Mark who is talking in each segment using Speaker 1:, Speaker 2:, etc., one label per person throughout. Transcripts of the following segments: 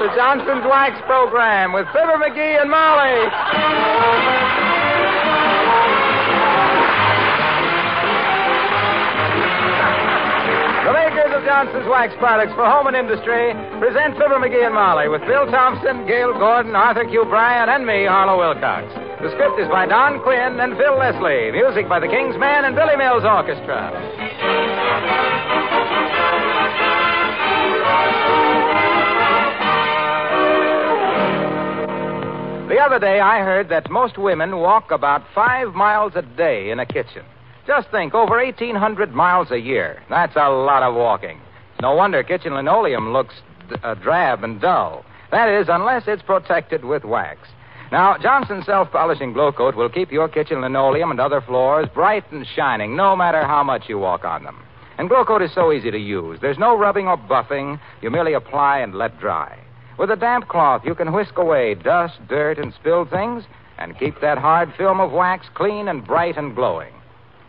Speaker 1: the Johnson's Wax program with Fibber McGee and Molly. The makers of Johnson's Wax products for home and industry present Fibber McGee and Molly with Bill Thompson, Gale Gordon, Arthur Q. Bryan, and me, Harlow Wilcox. The script is by Don Quinn and Phil Leslie. Music by the King's Men and Billy Mills Orchestra. Other day, I heard that most women walk about five miles a day in a kitchen. Just think, over 1,800 miles a year. That's a lot of walking. No wonder kitchen linoleum looks uh, drab and dull. That is, unless it's protected with wax. Now, Johnson Self Polishing Glow Coat will keep your kitchen linoleum and other floors bright and shining no matter how much you walk on them. And Glow Coat is so easy to use. There's no rubbing or buffing. You merely apply and let dry. With a damp cloth, you can whisk away dust, dirt, and spilled things and keep that hard film of wax clean and bright and glowing.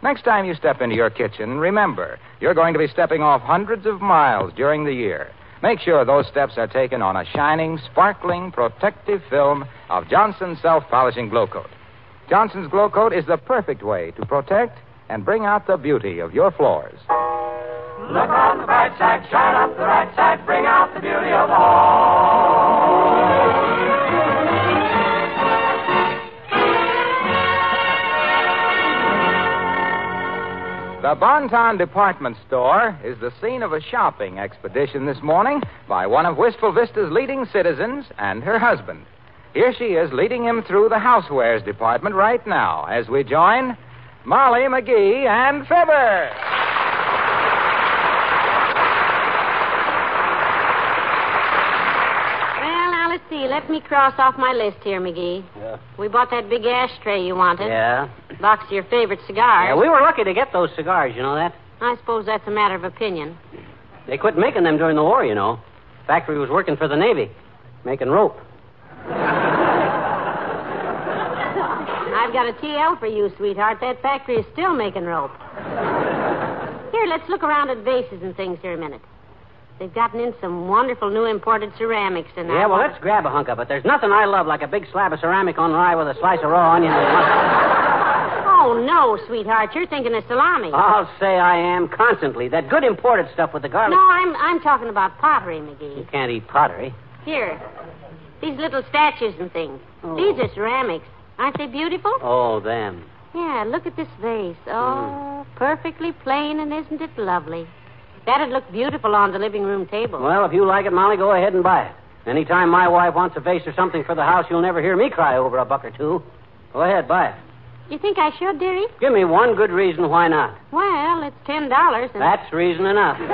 Speaker 1: Next time you step into your kitchen, remember, you're going to be stepping off hundreds of miles during the year. Make sure those steps are taken on a shining, sparkling, protective film of Johnson's Self Polishing Glow Coat. Johnson's Glow Coat is the perfect way to protect and bring out the beauty of your floors.
Speaker 2: Look on the bright side, shine up the right side, bring out the beauty of the home.
Speaker 1: The Bonton Department Store is the scene of a shopping expedition this morning by one of Wistful Vista's leading citizens and her husband. Here she is leading him through the housewares department right now as we join Molly McGee and Fibber.
Speaker 3: Well, now let's see. Let me cross off my list here, McGee.
Speaker 4: Yeah.
Speaker 3: We bought that big ashtray you wanted.
Speaker 4: Yeah.
Speaker 3: Box of your favorite cigars.
Speaker 4: Yeah, we were lucky to get those cigars, you know that?
Speaker 3: I suppose that's a matter of opinion.
Speaker 4: They quit making them during the war, you know. Factory was working for the Navy, making rope.
Speaker 3: I've got a TL for you, sweetheart. That factory is still making rope. Here, let's look around at vases and things here a minute. They've gotten in some wonderful new imported ceramics and
Speaker 4: Yeah, well, let's grab a hunk of it. There's nothing I love like a big slab of ceramic on rye with a slice of raw onion.
Speaker 3: Oh, no, sweetheart. You're thinking of salami.
Speaker 4: I'll say I am constantly. That good imported stuff with the garlic.
Speaker 3: No, I'm I'm talking about pottery, McGee.
Speaker 4: You can't eat pottery.
Speaker 3: Here. These little statues and things.
Speaker 4: Oh.
Speaker 3: These are ceramics. Aren't they beautiful?
Speaker 4: Oh, them.
Speaker 3: Yeah, look at this vase. Hmm. Oh, perfectly plain, and isn't it lovely? That'd look beautiful on the living room table.
Speaker 4: Well, if you like it, Molly, go ahead and buy it. Anytime my wife wants a vase or something for the house, you'll never hear me cry over a buck or two. Go ahead, buy it.
Speaker 3: You think I should, dearie?
Speaker 4: Give me one good reason why not.
Speaker 3: Well, it's ten dollars. And...
Speaker 4: That's reason enough. my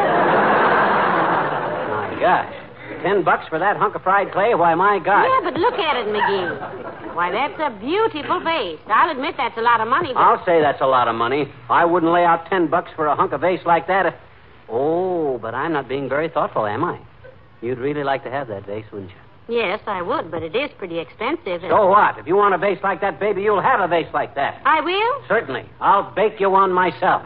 Speaker 4: gosh. Ten bucks for that hunk of fried clay? Why, my God.
Speaker 3: Yeah, but look at it, McGee. Why, that's a beautiful vase. I'll admit that's a lot of money, but
Speaker 4: I'll say that's a lot of money. I wouldn't lay out ten bucks for a hunk of vase like that. if- Oh, but I'm not being very thoughtful, am I? You'd really like to have that vase, wouldn't you?
Speaker 3: yes, I would. But it is pretty expensive. and-
Speaker 4: So what? If you want a vase like that, baby, you'll have a vase like that.
Speaker 3: I will.
Speaker 4: Certainly. I'll bake you one myself.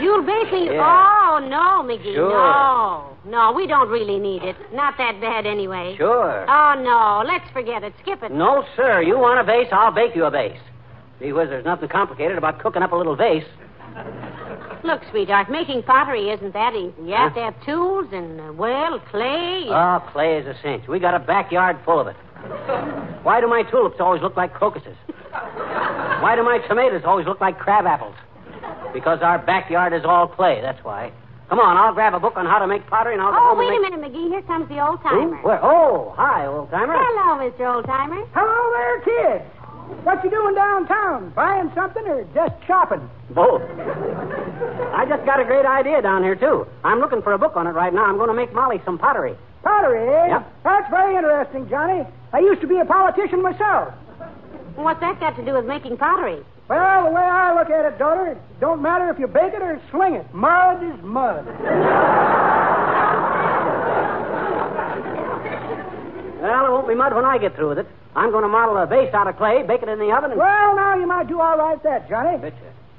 Speaker 3: You'll bake me.
Speaker 4: Yeah.
Speaker 3: Oh no, McGee.
Speaker 4: Sure.
Speaker 3: No, no, we don't really need it. Not that bad anyway.
Speaker 4: Sure.
Speaker 3: Oh no, let's forget it. Skip it.
Speaker 4: No, sir. You want a vase, I'll bake you a vase. Gee whiz, there's nothing complicated about cooking up a little vase.
Speaker 3: Look, sweetheart, making pottery isn't that easy. You have to have tools and, uh, well, clay.
Speaker 4: Oh, clay is a cinch. We got a backyard full of it. Why do my tulips always look like crocuses? Why do my tomatoes always look like crab apples? Because our backyard is all clay, that's why. Come on, I'll grab a book on how to make pottery and I'll go
Speaker 3: oh,
Speaker 4: home
Speaker 3: wait
Speaker 4: and
Speaker 3: a
Speaker 4: make...
Speaker 3: minute, McGee. Here comes the old
Speaker 4: Who?
Speaker 3: timer.
Speaker 4: Where? Oh, hi, old timer.
Speaker 3: Hello, Mr. Old Timer.
Speaker 5: Hello there, kid. What you doing downtown? Buying something or just shopping?
Speaker 4: Both. I just got a great idea down here, too. I'm looking for a book on it right now. I'm going to make Molly some pottery.
Speaker 5: Pottery, eh?
Speaker 4: Yep.
Speaker 5: That's very interesting, Johnny. I used to be a politician myself.
Speaker 3: What's that got to do with making pottery?
Speaker 5: Well, the way I look at it, daughter, it don't matter if you bake it or sling it. Mud is mud.
Speaker 4: Well, it won't be mud when I get through with it. I'm going to model a vase out of clay, bake it in the oven, and...
Speaker 5: Well, now you might do all right that, Johnny.
Speaker 4: Betcha.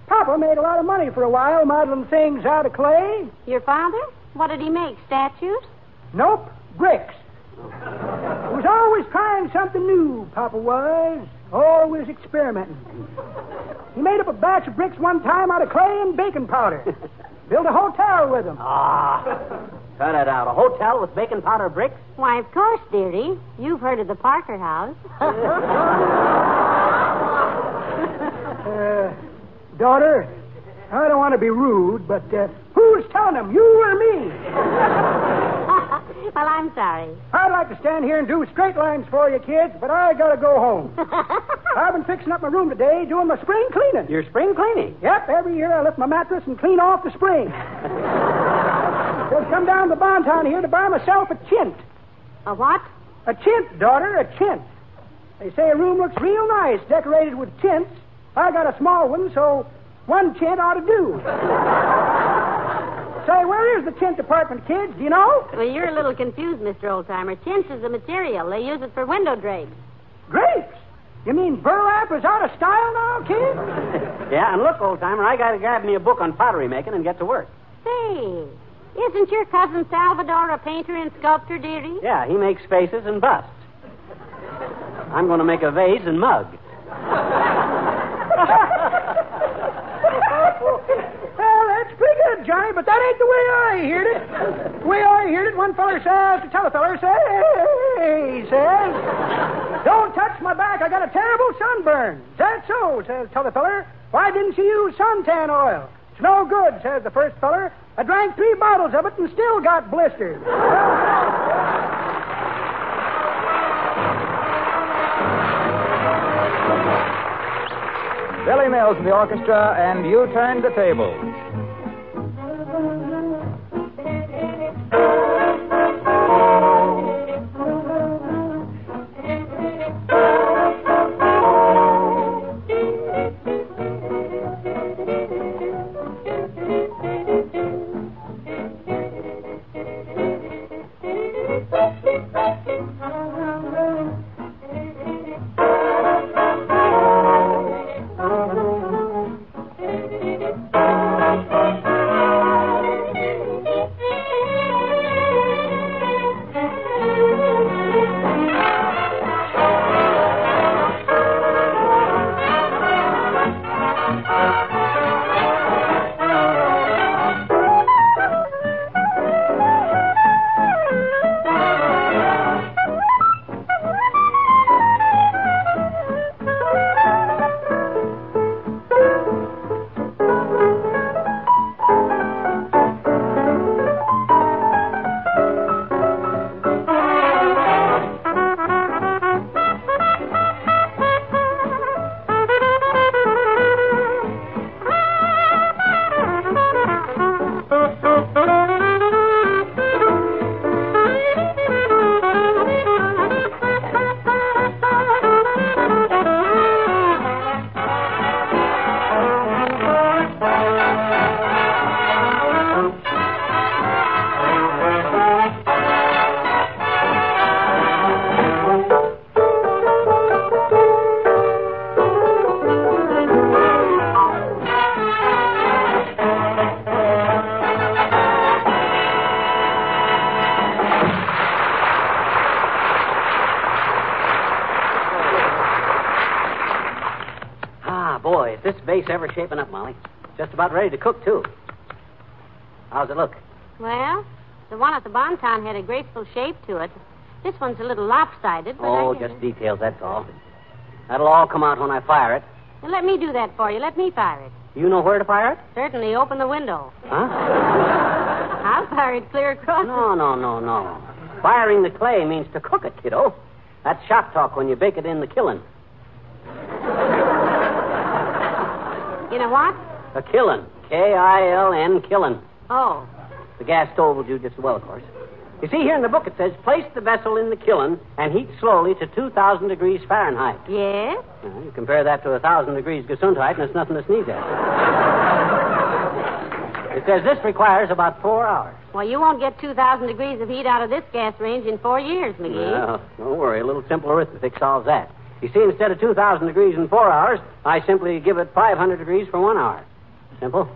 Speaker 5: Papa made a lot of money for a while modeling things out of clay.
Speaker 3: Your father? What did he make? Statues?
Speaker 5: Nope, bricks. He was always trying something new, Papa was. Always experimenting. He made up a batch of bricks one time out of clay and baking powder. Built a hotel with them.
Speaker 4: Ah, cut it out. A hotel with baking powder bricks?
Speaker 3: Why, of course, dearie. You've heard of the Parker House.
Speaker 5: Uh, daughter, I don't want to be rude, but uh, who's telling them, you or me?
Speaker 3: well, I'm sorry.
Speaker 5: I'd like to stand here and do straight lines for you, kids, but I gotta go home. I've been fixing up my room today, doing my spring cleaning.
Speaker 4: Your spring cleaning?
Speaker 5: Yep, every year I lift my mattress and clean off the spring. Just come down to Bontown here to buy myself a chint.
Speaker 3: A what?
Speaker 5: A chint, daughter, a chint. They say a room looks real nice decorated with chintz. I got a small one, so one chint ought to do. say, where is the chint department, kids? Do you know?
Speaker 3: Well, you're a little confused, Mr. Oldtimer. Chintz is a material. They use it for window drapes.
Speaker 5: Grapes. You mean burlap is out of style now, kids?
Speaker 4: Yeah, and look, old timer, I gotta grab me a book on pottery making and get to work.
Speaker 3: Say, isn't your cousin Salvador a painter and sculptor, dearie?
Speaker 4: Yeah, he makes faces and busts. I'm going to make a vase and mug.
Speaker 5: well, that's pretty good, Johnny, but that ain't the way I heard it. The way I heard it, one feller says to tell a feller, say, says, don't touch my back, I got a terrible sunburn. Is that so, says t'other feller. Why didn't you use suntan oil? It's no good, says the first feller. I drank three bottles of it and still got blisters.
Speaker 1: Billy Mills in the orchestra, and you turn the tables.
Speaker 4: This vase ever shaping up, Molly? Just about ready to cook, too. How's it look?
Speaker 3: Well, the one at the Bonton had a graceful shape to it. This one's a little lopsided, but
Speaker 4: Oh,
Speaker 3: I
Speaker 4: just details, that's all. That'll all come out when I fire it.
Speaker 3: Let me do that for you. Let me fire it.
Speaker 4: You know where to fire it?
Speaker 3: Certainly, open the window.
Speaker 4: Huh?
Speaker 3: I'll fire it clear across.
Speaker 4: No, no, no, no. Firing the clay means to cook it, kiddo. That's shop talk when you bake it in the kiln.
Speaker 3: You know what?
Speaker 4: A kiln. K I L N, kiln.
Speaker 3: Oh.
Speaker 4: The gas stove will do just as well, of course. You see, here in the book it says, place the vessel in the kiln and heat slowly to 2,000 degrees Fahrenheit.
Speaker 3: Yes?
Speaker 4: Now, you compare that to 1,000 degrees Gesundheit, and it's nothing to sneeze at. it says this requires about four hours.
Speaker 3: Well, you won't get 2,000 degrees of heat out of this gas range in four years, McGee.
Speaker 4: Well, don't worry. A little simple arithmetic solves that. You see, instead of 2,000 degrees in four hours, I simply give it 500 degrees for one hour. Simple?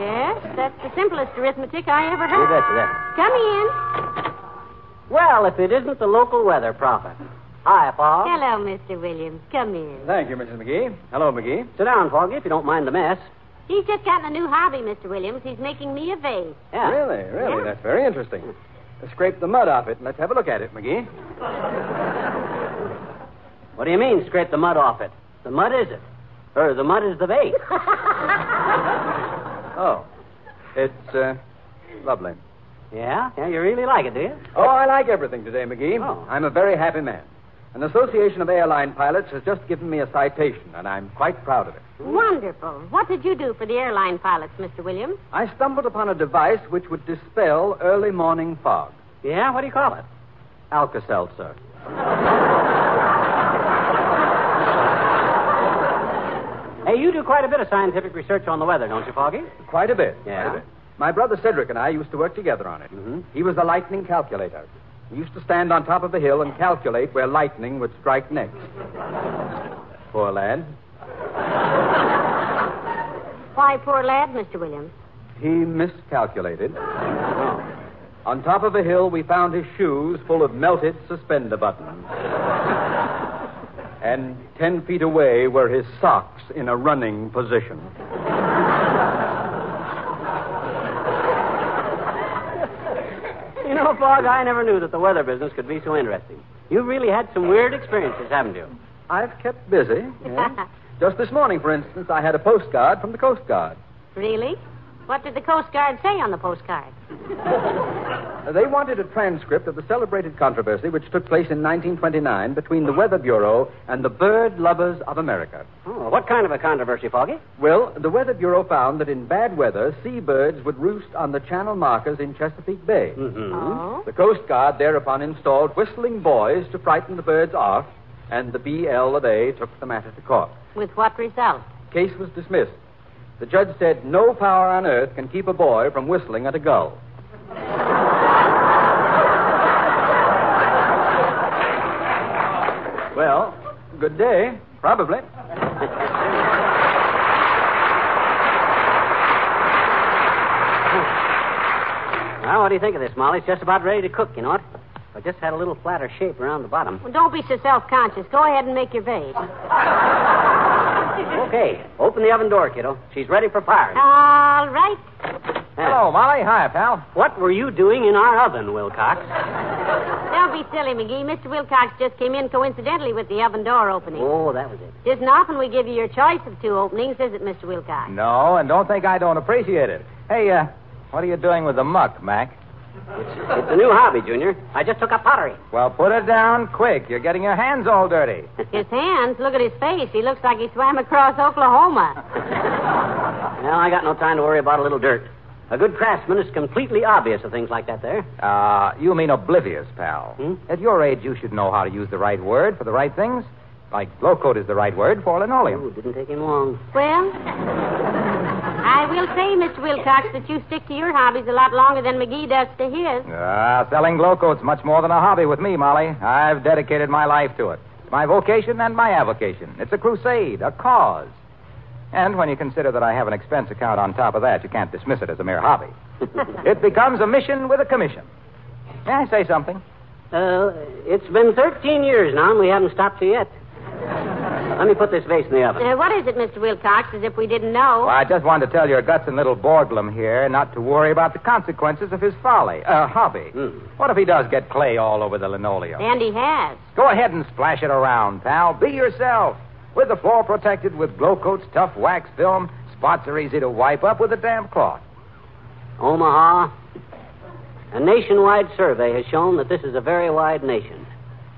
Speaker 3: Yes, That's the simplest arithmetic I ever heard.
Speaker 4: You
Speaker 3: heard.
Speaker 4: betcha that.
Speaker 3: Come in.
Speaker 4: Well, if it isn't the local weather prophet. Hi, Pa.
Speaker 3: Hello, Mr. Williams. Come in.
Speaker 6: Thank you, Mrs. McGee. Hello, McGee.
Speaker 4: Sit down, Foggy, if you don't mind the mess.
Speaker 3: He's just gotten a new hobby, Mr. Williams. He's making me a vase.
Speaker 4: Yeah.
Speaker 6: Really, really,
Speaker 3: Yeah.
Speaker 6: that's very interesting. Uh, Scrape the mud off it and let's have a look at it, McGee.
Speaker 4: What do you mean, scrape the mud off it? The mud is it. Or the mud is the vase.
Speaker 6: Oh, it's uh, lovely.
Speaker 4: yeah? Yeah, you really like it, do you?
Speaker 6: Oh, I like everything today, McGee.
Speaker 4: Oh.
Speaker 6: I'm a very happy man. An association of airline pilots has just given me a citation, and I'm quite proud of it.
Speaker 3: Wonderful. What did you do for the airline pilots, Mr. Williams?
Speaker 6: I stumbled upon a device which would dispel early morning fog.
Speaker 4: Yeah? What do you call it?
Speaker 6: Alka-Seltzer.
Speaker 4: Hey, you do quite a bit of scientific research on the weather, don't you, Foggy?
Speaker 6: Quite a bit.
Speaker 4: Yeah?
Speaker 6: Quite a bit. My brother Cedric and I used to work together on it.
Speaker 4: Mhm.
Speaker 6: He was a lightning calculator. He used to stand on top of a hill and calculate where lightning would strike next. Poor lad.
Speaker 3: Why, poor lad, Mr. Williams.
Speaker 6: He miscalculated. On top of a hill, we found his shoes full of melted suspender buttons. and ten feet away were his socks in a running position.
Speaker 4: You know, Fog, I never knew that the weather business could be so interesting. You've really had some weird experiences, haven't you?
Speaker 6: I've kept busy. yes. Just this morning, for instance, I had a postcard from the Coast Guard.
Speaker 3: Really? What did the Coast Guard say on the postcard?
Speaker 6: They wanted a transcript of the celebrated controversy which took place in 1929 between the Weather Bureau and the bird lovers of America.
Speaker 4: Oh, what kind of a controversy, Foggy?
Speaker 6: Well, the Weather Bureau found that in bad weather, seabirds would roost on the channel markers in Chesapeake Bay.
Speaker 4: Mm-hmm.
Speaker 3: Oh?
Speaker 6: The Coast Guard thereupon installed whistling buoys to frighten the birds off, and the BL of A took the matter to court.
Speaker 3: With what result?
Speaker 6: Case was dismissed. The judge said no power on earth can keep a boy from whistling at a gull. well, good day, probably.
Speaker 4: Well, what do you think of this, Molly? It's just about ready to cook, you know it? I just had a little flatter shape around the bottom.
Speaker 3: Well, don't be so self-conscious. Go ahead and make your vase.
Speaker 4: Okay, open the oven door, kiddo. She's ready for firing.
Speaker 3: All right.
Speaker 1: Hello, Molly. Hi, pal.
Speaker 4: What were you doing in our oven, Wilcox?
Speaker 3: Don't be silly, McGee. Mr. Wilcox just came in coincidentally with the oven door opening.
Speaker 4: Oh, that was it.
Speaker 3: Isn't often we give you your choice of two openings, is it, Mr. Wilcox?
Speaker 1: No, and don't think I don't appreciate it. Hey, uh, what are you doing with the muck, Mac?
Speaker 4: It's a new hobby, Junior. I just took up pottery.
Speaker 1: Well, put it down quick. You're getting your hands all dirty.
Speaker 3: His hands, look at his face. He looks like he swam across Oklahoma.
Speaker 4: Well, I got no time to worry about a little dirt. A good craftsman is completely obvious of things like that there.
Speaker 1: Uh, you mean oblivious, pal.
Speaker 4: Hmm?
Speaker 1: At your age, you should know how to use the right word for the right things. Like glow coat is the right word for linoleum.
Speaker 4: Ooh, didn't take him long.
Speaker 3: Well, I will say, Mr. Wilcox, that you stick to your hobbies a lot longer than McGee does to his.
Speaker 1: Ah, selling glow coat's much more than a hobby with me, Molly. I've dedicated my life to it. It's my vocation and my avocation. It's a crusade, a cause. And when you consider that I have an expense account on top of that, you can't dismiss it as a mere hobby. it becomes a mission with a commission. May I say something?
Speaker 4: Uh, it's been 13 years now, and we haven't stopped you yet. Let me put this vase in the oven.
Speaker 3: Uh, what is it, Mr. Wilcox, as if we didn't know?
Speaker 1: Well, I just wanted to tell your Gutzon little Borglum here not to worry about the consequences of his folly, uh, hobby.
Speaker 4: Hmm.
Speaker 1: What if he does get clay all over the linoleum?
Speaker 3: And he has.
Speaker 1: Go ahead and splash it around, pal. Be yourself. With the floor protected with Glow Coat's tough wax film, spots are easy to wipe up with a damp cloth.
Speaker 4: Omaha, a nationwide survey has shown that this is a very wide nation.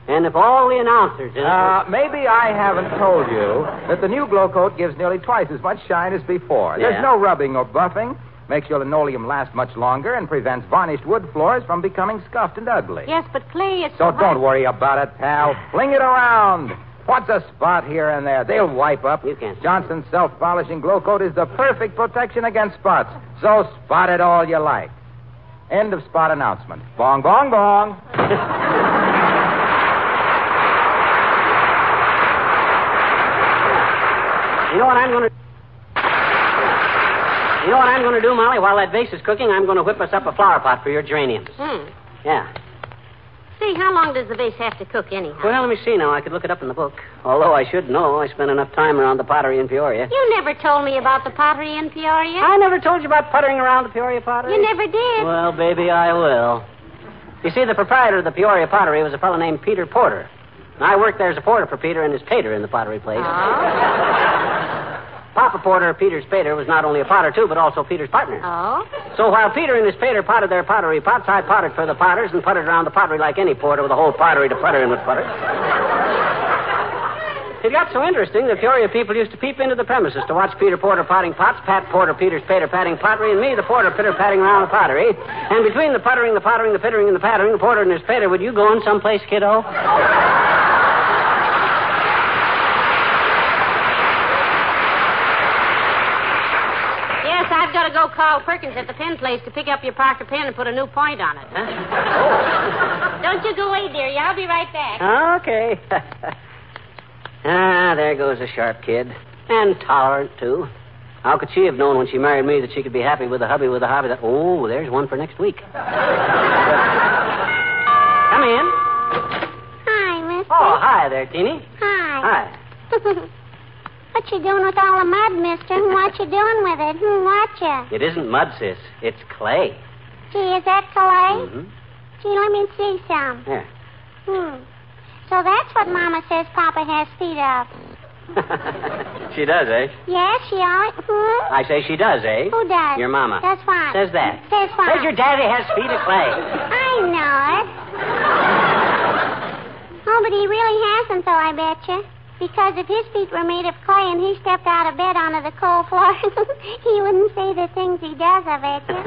Speaker 4: And if all the announcers in it
Speaker 1: Uh, maybe I haven't told you that the new Glow Coat gives nearly twice as much shine as before.
Speaker 4: Yeah.
Speaker 1: There's no rubbing or buffing, makes your linoleum last much longer, and prevents varnished wood floors from becoming scuffed and ugly.
Speaker 3: Yes, but clay, it's
Speaker 1: So
Speaker 3: so
Speaker 1: don't worry about it, pal. Fling it around. What's a spot here and there? They'll wipe up.
Speaker 4: You can't-
Speaker 1: Johnson's self-polishing glow coat is the perfect protection against spots. So spot it all you like. End of spot announcement. Bong, bong, bong.
Speaker 4: You know what I'm going to. You know what I'm going to do, Molly? While that vase is cooking, I'm going to whip us up a flower pot for your geraniums.
Speaker 3: Hmm.
Speaker 4: Yeah.
Speaker 3: See, how long does the vase have to cook anyhow?
Speaker 4: Well, let me see now. I could look it up in the book. Although I should know. I spent enough time around the pottery in Peoria.
Speaker 3: You never told me about the pottery in Peoria.
Speaker 4: I never told you about puttering around the Peoria pottery.
Speaker 3: You never did.
Speaker 4: Well, baby, I will. You see, the proprietor of the Peoria pottery was a fellow named Peter Porter. And I worked there as a porter for Peter and his pater in the pottery place. Oh. Papa Porter, Peter's pater, was not only a potter, too, but also Peter's partner.
Speaker 3: Oh?
Speaker 4: So while Peter and his pater potted their pottery pots, I potted for the potters and puttered around the pottery like any porter with a whole pottery to putter in with putter. It got so interesting that Peoria people used to peep into the premises to watch Peter Porter potting pots, Pat Porter, Peter's pater patting pottery, and me, the porter, pitter patting around the pottery. And between the puttering, the pottering, the pittering, and the pattering, the porter and his pater, would you go in someplace, kiddo?
Speaker 3: Yes, I've got to go call Perkins at the pen place to pick up your Parker pen and put a new point on it. Huh? Don't you go away, dearie. I'll be right back.
Speaker 4: Okay. ah, there goes a sharp kid. And tolerant, too. How could she have known when she married me that she could be happy with a hubby with a hobby that. Oh, there's one for next week. Come in.
Speaker 7: Hi, mister.
Speaker 4: Oh, hi there, Teeny.
Speaker 7: Hi.
Speaker 4: Hi.
Speaker 7: what you doing with all the mud, mister? What you doing with it? What you?
Speaker 4: It isn't mud, sis. It's clay.
Speaker 7: Gee, is that clay?
Speaker 4: Mm-hmm.
Speaker 7: Gee, let me see some.
Speaker 4: There.
Speaker 7: Hmm. So that's what Mama says Papa has feet of.
Speaker 4: she does, eh?
Speaker 7: Yes, she always... Hmm?
Speaker 4: I say she does, eh?
Speaker 7: Who does?
Speaker 4: Your mama.
Speaker 7: That's fine.
Speaker 4: Says that.
Speaker 7: Says fine.
Speaker 4: Says your daddy has feet of clay.
Speaker 7: I know it. oh, but he really hasn't, though, I bet you. Because if his feet were made of clay and he stepped out of bed onto the cold floor, he wouldn't say the things he does, I bet you.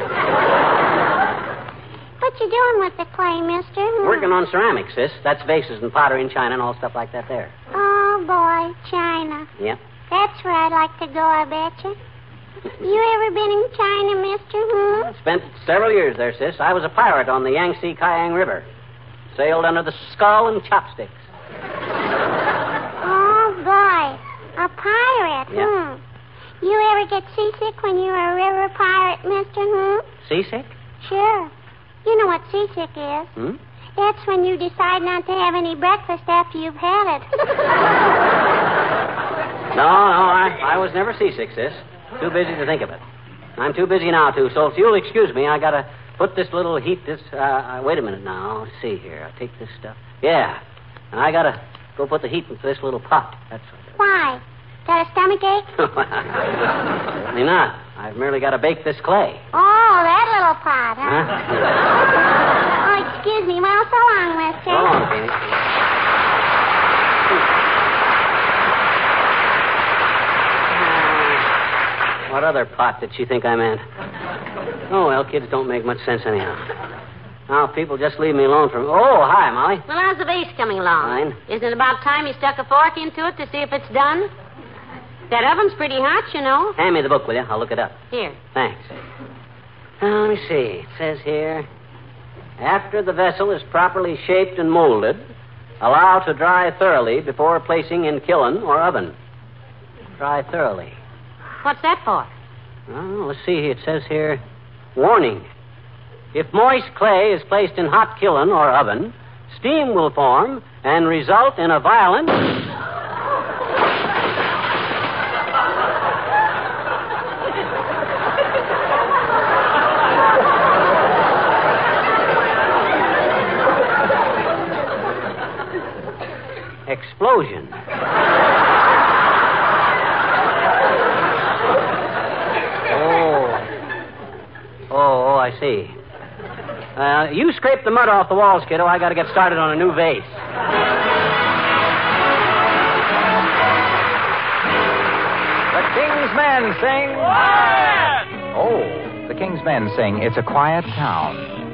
Speaker 7: What you doing with the clay, mister?
Speaker 4: Working on ceramics, sis. That's vases and pottery and china and all stuff like that there.
Speaker 7: Oh, boy, China.
Speaker 4: Yep.
Speaker 7: That's where I'd like to go, I bet you. You ever been in China, mister? Hmm?
Speaker 4: Spent several years there, sis. I was a pirate on the Yangtze Kiang River. Sailed under the skull and chopsticks.
Speaker 7: Oh, boy. A pirate,
Speaker 4: Yeah.
Speaker 7: hmm. You ever get seasick when you're a river pirate, mister? Hmm?
Speaker 4: Seasick?
Speaker 7: Sure. You know what seasick is.
Speaker 4: Hmm?
Speaker 7: That's when you decide not to have any breakfast after you've had it.
Speaker 4: No, no, I, I was never seasick, sis. Too busy to think of it. I'm too busy now, too. So if you'll excuse me, I gotta put this little heat. This. Uh, uh, wait a minute now. Let's see here. I'll take this stuff. Yeah. And I gotta go put the heat into this little pot. That's what.
Speaker 7: Why? Got a stomach ache?
Speaker 4: Certainly not. I've merely got to bake this clay.
Speaker 7: Oh, that little pot, huh?
Speaker 4: Huh?
Speaker 7: Oh, excuse me. Well, so long, mister.
Speaker 4: Go on, Teeny. Uh, What other pot did she think I meant? Oh, well, kids don't make much sense anyhow. Now, people just leave me alone for. Oh, hi, Molly.
Speaker 3: Well, how's the vase coming along?
Speaker 4: Fine.
Speaker 3: Isn't it about time you stuck a fork into it to see if it's done? That oven's pretty hot, you know.
Speaker 4: Hand me the book, will you? I'll look it up.
Speaker 3: Here.
Speaker 4: Thanks. Now, let me see. It says here after the vessel is properly shaped and molded, allow to dry thoroughly before placing in kiln or oven. Dry thoroughly.
Speaker 3: What's that for?
Speaker 4: Oh, let's see. It says here warning. If moist clay is placed in hot kiln or oven, steam will form and result in a violent. Explosion. Oh. Oh, oh, I see. Uh, you scrape the mud off the walls, kiddo. I got to get started on a new vase.
Speaker 1: The King's Men sing. Oh, the King's Men sing. It's a quiet town.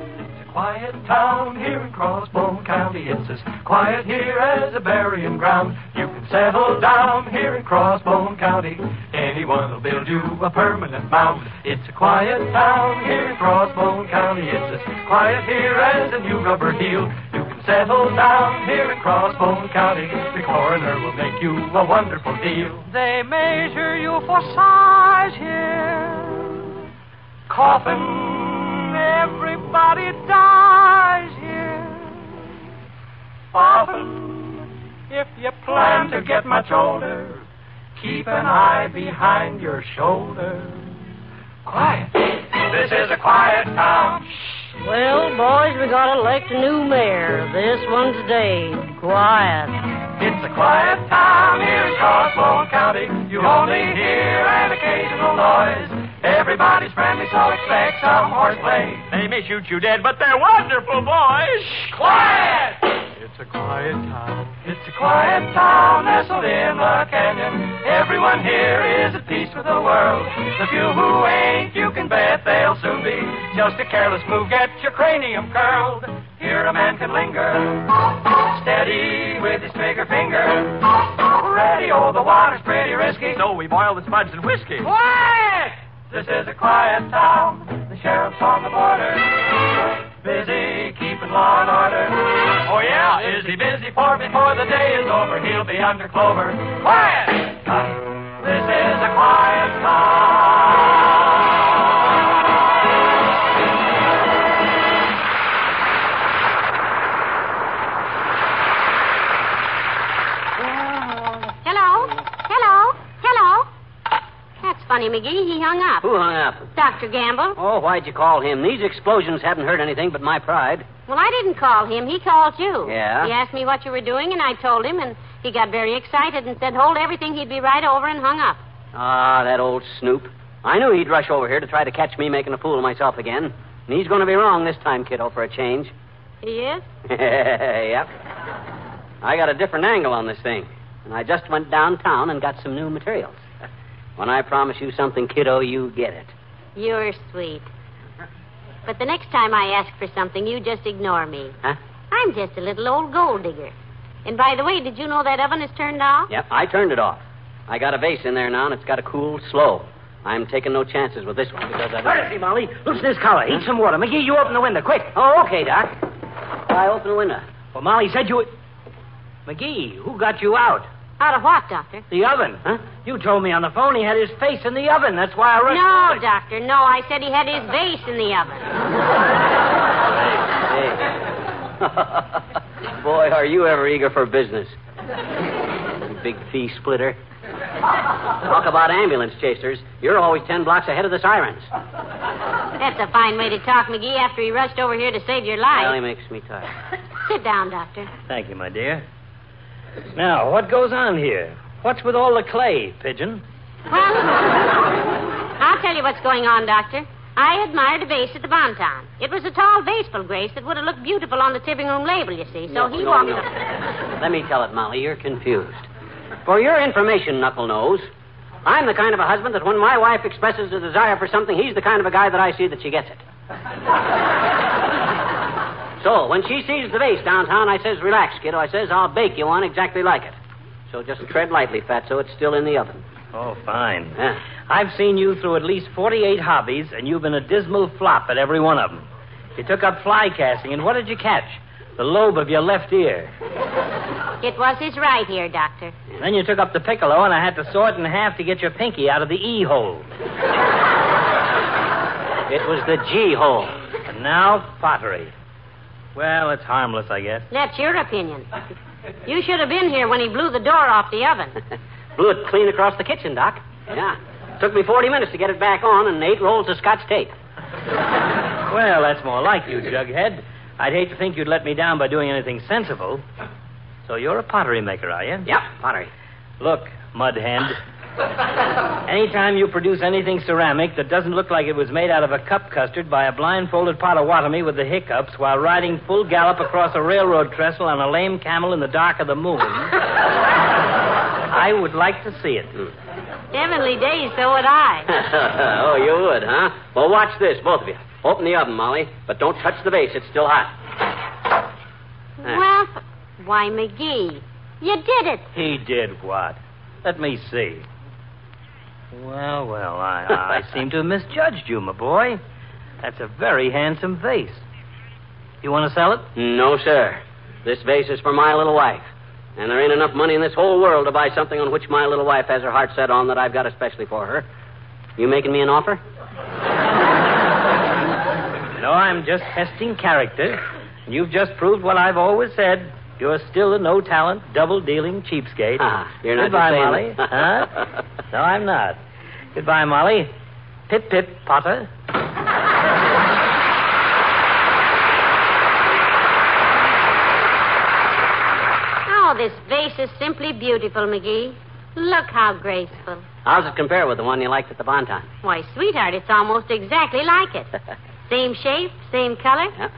Speaker 2: Quiet town here in Crossbone County. It's as quiet here as a burying ground. You can settle down here in Crossbone County. Anyone will build you a permanent mound. It's a quiet town here in Crossbone County. It's as quiet here as a new rubber heel. You can settle down here in Crossbone County. The coroner will make you a wonderful deal. They measure you for size here. coffin. Everybody dies here. Often, if you plan to get much older, keep an eye behind your shoulder. Quiet. This is a quiet town.
Speaker 3: Well, boys, we got to elect a new mayor. This one's Dave. Quiet.
Speaker 2: It's a quiet town here in Crossbone County. You only hear an occasional noise. Everybody's friendly, so expect some horseplay. They may shoot you dead, but they're wonderful boys. Shh, quiet! It's a quiet town. It's a quiet town nestled in a canyon. Everyone here is at peace with the world. The few who ain't, you can bet they'll soon be. Just a careless move, get your cranium curled. Here a man can linger, steady with his trigger finger. Ready, oh, the water's pretty risky. So we boil the spuds and whiskey. Quiet! This is a quiet town. The sheriff's on the border. Busy keeping law and order. Oh, yeah, is he busy? For before the day is over, he'll be under clover. Quiet!
Speaker 3: McGee. He hung up.
Speaker 4: Who hung up?
Speaker 3: Dr. Gamble.
Speaker 4: Oh, why'd you call him? These explosions haven't hurt anything but my pride.
Speaker 3: Well, I didn't call him. He called you.
Speaker 4: Yeah?
Speaker 3: He asked me what you were doing, and I told him, and he got very excited and said, hold everything, he'd be right over, and hung up.
Speaker 4: Ah, that old snoop. I knew he'd rush over here to try to catch me making a fool of myself again. And he's going to be wrong this time, kiddo, for a change.
Speaker 3: He is?
Speaker 4: yep. I got a different angle on this thing. And I just went downtown and got some new materials. When I promise you something, kiddo, you get it.
Speaker 3: You're sweet. But the next time I ask for something, you just ignore me.
Speaker 4: Huh?
Speaker 3: I'm just a little old gold digger. And by the way, did you know that oven is turned off?
Speaker 4: Yep, I turned it off. I got a vase in there now, and it's got to cool slow. I'm taking no chances with this one because I.
Speaker 8: Mercy, Molly. Loosen his collar. Heat some water. McGee, you open the window, quick.
Speaker 4: Oh, okay, Doc. I open the window.
Speaker 8: Well, Molly said you. McGee, who got you out?
Speaker 3: Out of what, Doctor?
Speaker 8: The oven.
Speaker 4: Huh?
Speaker 8: You told me on the phone he had his face in the oven. That's why I rushed.
Speaker 3: No,
Speaker 8: over.
Speaker 3: Doctor, no. I said he had his vase in the oven.
Speaker 4: Hey. Boy, are you ever eager for business. You big fee splitter. Talk about ambulance chasers. You're always ten blocks ahead of the sirens.
Speaker 3: That's a fine way to talk, McGee, after he rushed over here to save your life.
Speaker 4: Well, he makes me tired.
Speaker 3: Sit down, Doctor.
Speaker 8: Thank you, my dear. Now, what goes on here? What's with all the clay, Pigeon?
Speaker 3: Well, I'll tell you what's going on, Doctor. I admired a vase at the Bonton. It was a tall, vaseful grace that would have looked beautiful on the tipping room label, you see. So
Speaker 4: No,
Speaker 3: he
Speaker 4: no,
Speaker 3: walked
Speaker 4: no.
Speaker 3: up.
Speaker 4: Let me tell it, Molly. You're confused. For your information, Knuckle Nose, I'm the kind of a husband that when my wife expresses a desire for something, he's the kind of a guy that I see that she gets it. So, when she sees the vase downtown, I says, Relax, kiddo. I says, I'll bake you one exactly like it. So just tread lightly, Fatso. It's still in the oven.
Speaker 8: Oh, fine.
Speaker 4: Yeah.
Speaker 8: I've seen you through at least 48 hobbies, and you've been a dismal flop at every one of them. You took up fly casting, and what did you catch? The lobe of your left ear.
Speaker 3: It was his right ear, Doctor.
Speaker 8: Then you took up the piccolo, and I had to saw it in half to get your pinky out of the E hole.
Speaker 4: It was the G hole.
Speaker 8: And now, pottery. Well, it's harmless, I guess.
Speaker 3: That's your opinion. You should have been here when he blew the door off the oven.
Speaker 4: Blew it clean across the kitchen, Doc. Yeah. Took me 40 minutes to get it back on and eight rolls of scotch tape.
Speaker 8: Well, that's more like you, Jughead. I'd hate to think you'd let me down by doing anything sensible. So you're a pottery maker, are you?
Speaker 4: Yep, pottery.
Speaker 8: Look, mud hand. Anytime you produce anything ceramic that doesn't look like it was made out of a cup custard by a blindfolded Potawatomi with the hiccups while riding full gallop across a railroad trestle on a lame camel in the dark of the moon, I would like to see it.
Speaker 3: Heavenly days, so would I.
Speaker 4: oh, you would, huh? Well, watch this, both of you. Open the oven, Molly, but don't touch the base. It's still hot.
Speaker 3: Well, why, McGee, you did it.
Speaker 8: He did what? Let me see. Well, well, I, I seem to have misjudged you, my boy. That's a very handsome vase. You want to sell it?
Speaker 4: No, sir. This vase is for my little wife. And there ain't enough money in this whole world to buy something on which my little wife has her heart set on that I've got especially for her. You making me an offer?
Speaker 8: No, I'm just testing character. You've just proved what I've always said. You're still a no talent, double dealing cheapskate.
Speaker 4: Ah, you're not
Speaker 8: Goodbye,
Speaker 4: just
Speaker 8: Molly.
Speaker 4: that.
Speaker 8: huh? No, I'm not. Goodbye, Molly. Pip pip, Potter.
Speaker 3: Oh, this vase is simply beautiful, McGee. Look how graceful.
Speaker 4: How's it compare with the one you liked at the Bonton?
Speaker 3: Why, sweetheart, it's almost exactly like it. Same shape, same color.
Speaker 4: Yeah.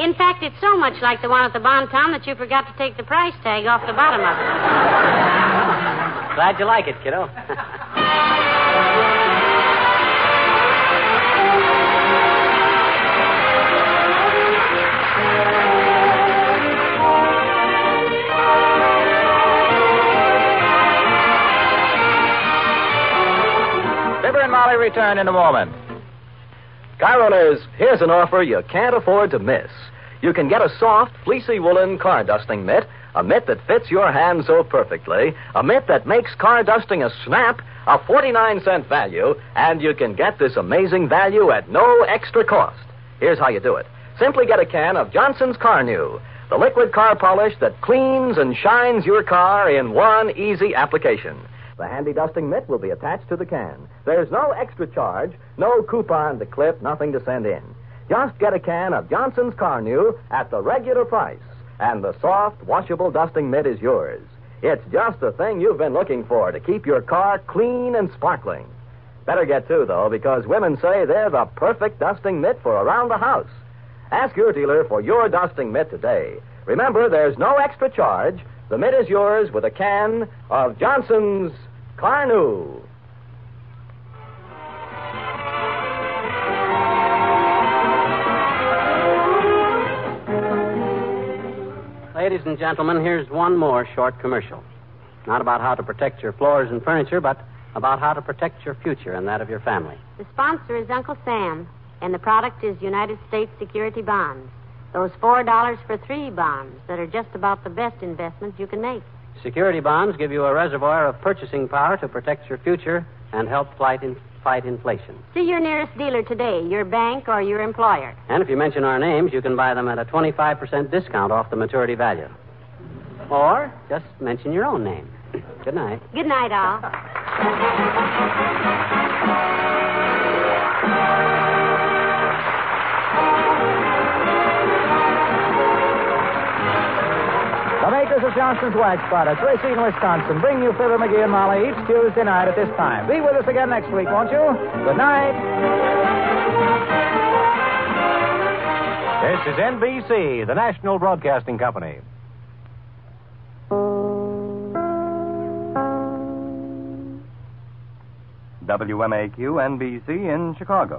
Speaker 3: In fact, it's so much like the one at the Bonton that you forgot to take the price tag off the bottom of it.
Speaker 4: Glad you like it, kiddo.
Speaker 1: Fibber and Molly return in a moment.
Speaker 9: Car owners, here's an offer you can't afford to miss. You can get a soft, fleecy woolen car dusting mitt, a mitt that fits your hand so perfectly, a mitt that makes car dusting a snap, a 49 cent value, and you can get this amazing value at no extra cost. Here's how you do it. Simply get a can of Johnson's Carnu, the liquid car polish that cleans and shines your car in one easy application. The handy dusting mitt will be attached to the can. There's no extra charge, no coupon to clip, nothing to send in. Just get a can of Johnson's Carnu at the regular price, and the soft, washable dusting mitt is yours. It's just the thing you've been looking for to keep your car clean and sparkling. Better get two, though, because women say they're the perfect dusting mitt for around the house. Ask your dealer for your dusting mitt today. Remember, there's no extra charge. The mitt is yours with a can of Johnson's Carnu.
Speaker 4: Ladies and gentlemen, here's one more short commercial. Not about how to protect your floors and furniture, but about how to protect your future and that of your family.
Speaker 3: The sponsor is Uncle Sam, and the product is United States Security Bonds. Those $4 for three bonds that are just about the best investment you can make.
Speaker 4: Security bonds give you a reservoir of purchasing power to protect your future and help fight, in, fight inflation.
Speaker 3: See your nearest dealer today, your bank or your employer.
Speaker 4: And if you mention our names, you can buy them at a 25% discount off the maturity value. Or just mention your own name. Good night.
Speaker 3: Good night, all.
Speaker 1: The makers of Johnson's Wax Products, Racine, Wisconsin, bring you Fibber McGee and Molly each Tuesday night at this time. Be with us again next week, won't you? Good night.
Speaker 10: This is NBC, the national broadcasting company. WMAQ NBC in Chicago.